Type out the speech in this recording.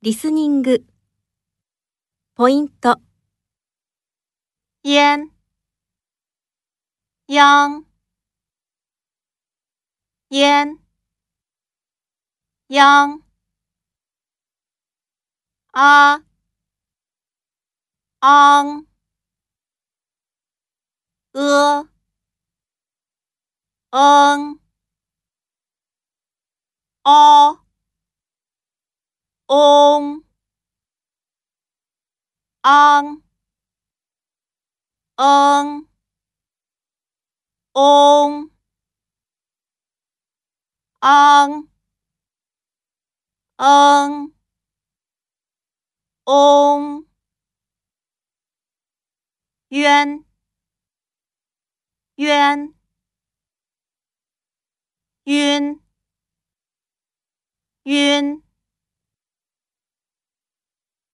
リスニング。ポイント、烟，央，烟，央，啊，昂，呃，嗯，哦，嗡，昂，嗯，嗡，昂，嗯，嗡，冤，冤，晕，晕。